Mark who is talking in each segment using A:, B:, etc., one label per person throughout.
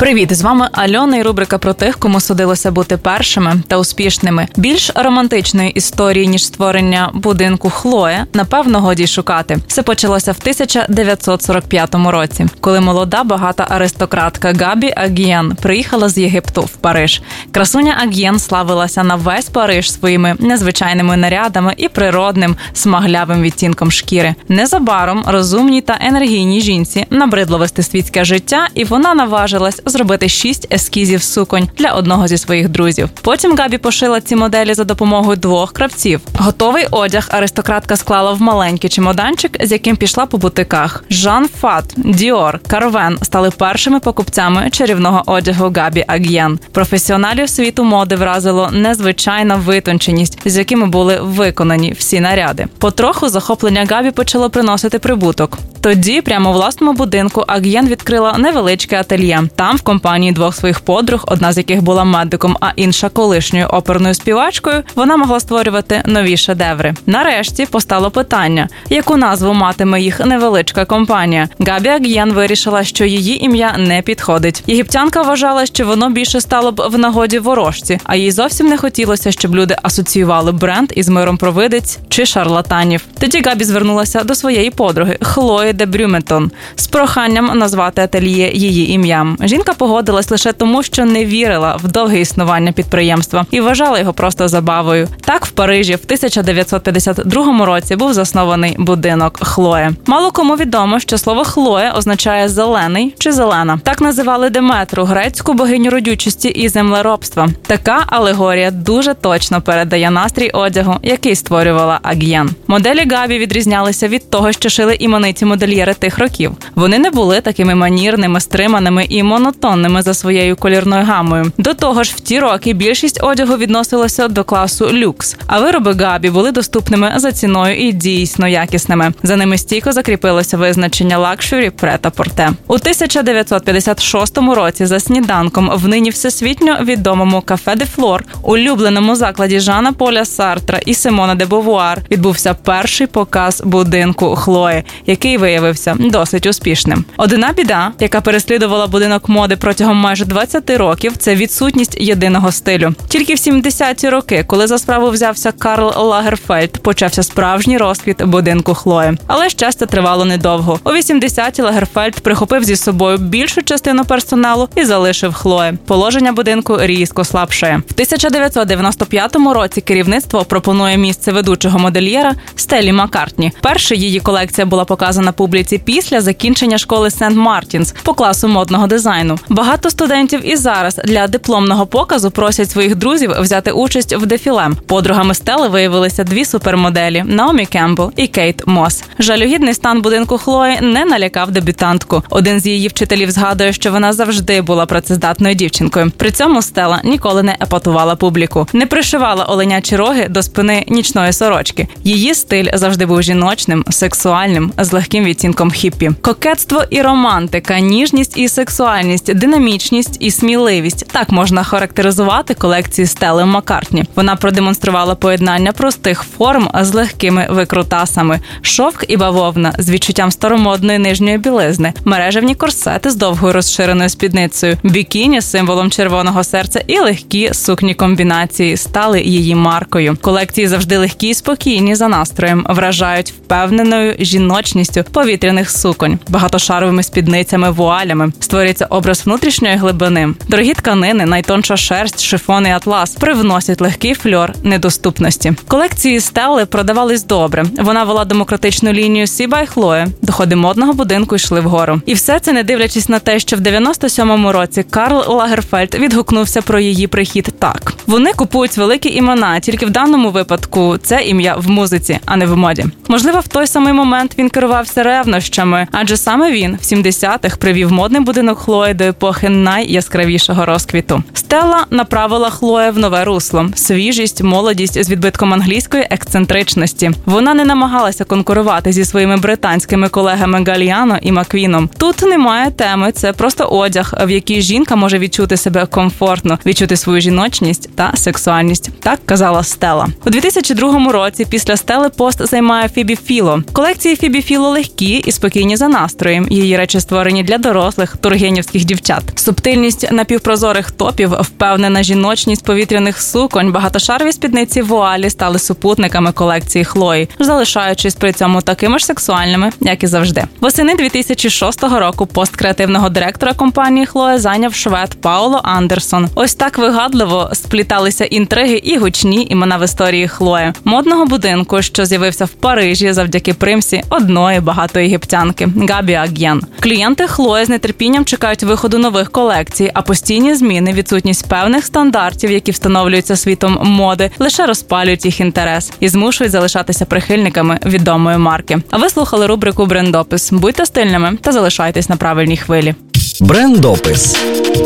A: Привіт, з вами Альона і рубрика про тих, кому судилося бути першими та успішними. Більш романтичної історії ніж створення будинку Хлоє, напевно, годі шукати. Все почалося в 1945 році, коли молода багата аристократка Габі Агієн приїхала з Єгипту в Париж. Красуня Агієн славилася на весь Париж своїми незвичайними нарядами і природним смаглявим відтінком шкіри. Незабаром розумній та енергійній жінці набридло вести світське життя, і вона наважилась зробити шість ескізів суконь для одного зі своїх друзів. Потім Габі пошила ці моделі за допомогою двох кравців. Готовий одяг аристократка склала в маленький чемоданчик, з яким пішла по бутиках. Жак Фат, Діор, Карвен стали першими покупцями чарівного одягу Габі Аг'єн. Професіоналів світу моди вразило незвичайна витонченість, з якими були виконані всі наряди. Потроху захоплення Габі почало приносити прибуток. Тоді, прямо у власному будинку, Аг'єн відкрила невеличке ательє. Там, в компанії двох своїх подруг, одна з яких була медиком, а інша колишньою оперною співачкою, вона могла створювати нові шедеври. Нарешті постало питання, яку назву матиме їх невеличка компанія. Габі Аг'єн вирішила, що її ім'я не підходить. Єгиптянка вважала, що воно більше стало б в нагоді ворожці, а їй зовсім не хотілося, щоб люди асоціювали бренд із миром провидець чи шарлатанів. Тоді Габі звернулася до своєї подруги Хлої. Зої де Брюметон з проханням назвати ательє її ім'ям. Жінка погодилась лише тому, що не вірила в довге існування підприємства і вважала його просто забавою. Так в Парижі в 1952 році був заснований будинок Хлоє. Мало кому відомо, що слово Хлоє означає зелений чи зелена. Так називали Деметру, грецьку богиню родючості і землеробства. Така алегорія дуже точно передає настрій одягу, який створювала Аг'єн. Моделі Габі відрізнялися від того, що шили імениті модельєри тих років. Вони не були такими манірними, стриманими і монотонними за своєю колірною гамою. До того ж, в ті роки більшість одягу відносилося до класу люкс, а вироби Габі були доступними за ціною і дійсно якісними. За ними стійко закріпилося визначення luxury prêt-à-porter у 1956 році. За сніданком в нині всесвітньо відомому кафе де Флор, улюбленому закладі Жана Поля Сартра і Симона де Бовуар відбувся перший показ будинку Хлої, який виявився досить успішним. Одна біда, яка переслідувала будинок моди протягом майже 20 років, це відсутність єдиного стилю. Тільки в 70-ті роки, коли за справу взявся Карл Лагерфельд, почався справжній розквіт будинку Хлої. Але щастя тривало недовго. У 80-ті Лагерфельд прихопив зі собою більшу частину персоналу і залишив Хлої. Положення будинку різко слабшає. В 1995 році керівництво пропонує місце ведучого модельєра Стелі Маккартні. Перша її колекція була показана публіці після закінчення школи Сент Мартінс по класу модного дизайну. Багато студентів і зараз для дипломного показу просять своїх друзів взяти участь в дефіле. Подругами Стели виявилися дві супермоделі Наомі Кемпбелл і Кейт Мос. Жалюгідний стан будинку Хлої не налякав дебютантку. Один з її вчителів згадує, що вона завжди була працездатною дівчинкою. При цьому стела ніколи не епатувала публіку, не пришивала оленячі роги до спини нічної сорочки. Її стиль завжди був жіночним, сексуальним, з легким відтінком хіппі. Кокетство і романтика, ніжність і сексуальність, динамічність і сміливість. Так можна характеризувати колекції Стели Маккартні. Вона продемонструвала поєднання простих форм з легкими викрутасами, шовк і бавовна з відчуттям старомодної нижньої білизни, мережевні корсети з довгою розширеною спідницею, бікіні з символом червоного серця і легкі сукні комбінації стали її маркою. Колекції завжди легкі і спокійні за настроєм, вражають впевненою жіночністю повітряних суконь, багатошаровими спідницями, вуалями. Створюється образ внутрішньої глибини. Дорогі тканини, найтонша шерсть, шифон і атлас привносять легкий фльор недоступності. Колекції стели продавались добре. Вона вела демократичну лінію Сіба і Хлоє. Доходи модного будинку йшли вгору. І все це не дивлячись на те, що в 97-му році Карл Лагерфельд відгукнувся про її прихід. Так вони купують великі імена, тільки в даному випадку це ім'я в музиці, а не в моді. Можливо, в той самий момент він керувався ревнощами, адже саме він в 70-х привів модний будинок Хлої до епохи найяскравішого розквіту. Стелла направила Хлоя в нове русло, свіжість, молодість з відбитком англійської ексцентричності. Вона не намагалася конкурувати зі своїми британськими колегами Галіано і Маквіном. Тут немає теми, це просто одяг, в якій жінка може відчути себе комфортно, відчути свою жіночність та сексуальність. Так казала Стела у 2002 році. Після стели пост займає Фібі Філо. Колекції Фібі Філо легкі і спокійні за настроєм. Її речі створені для дорослих тургенівських дівчат. Субтильність напівпрозорих топів, впевнена жіночність повітряних суконь, багатошарові спідниці вуалі стали супутниками колекції Хлої, залишаючись при цьому такими ж сексуальними, як і завжди. Восени 2006 року пост креативного директора компанії Хлоя зайняв швед Пауло Андерсон. Ось так вигадливо спліталися інтриги і гучні імена в історії Хлої, модного будинку, що з'явився в Парижі завдяки примсі одної багатої єгиптянки Габі Аг'єн. Клієнти Хлої з нетерпінням чекають виходу нових колекцій, а постійні зміни, відсутність певних стандартів, які встановлюються світом моди, лише розпалюють їх інтерес і змушують залишатися прихильниками відомої марки. А ви слухали рубрику Брендопис. Будьте стильними та залишайтесь на правильній хвилі.
B: Брендопис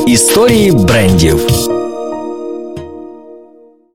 B: історії брендів.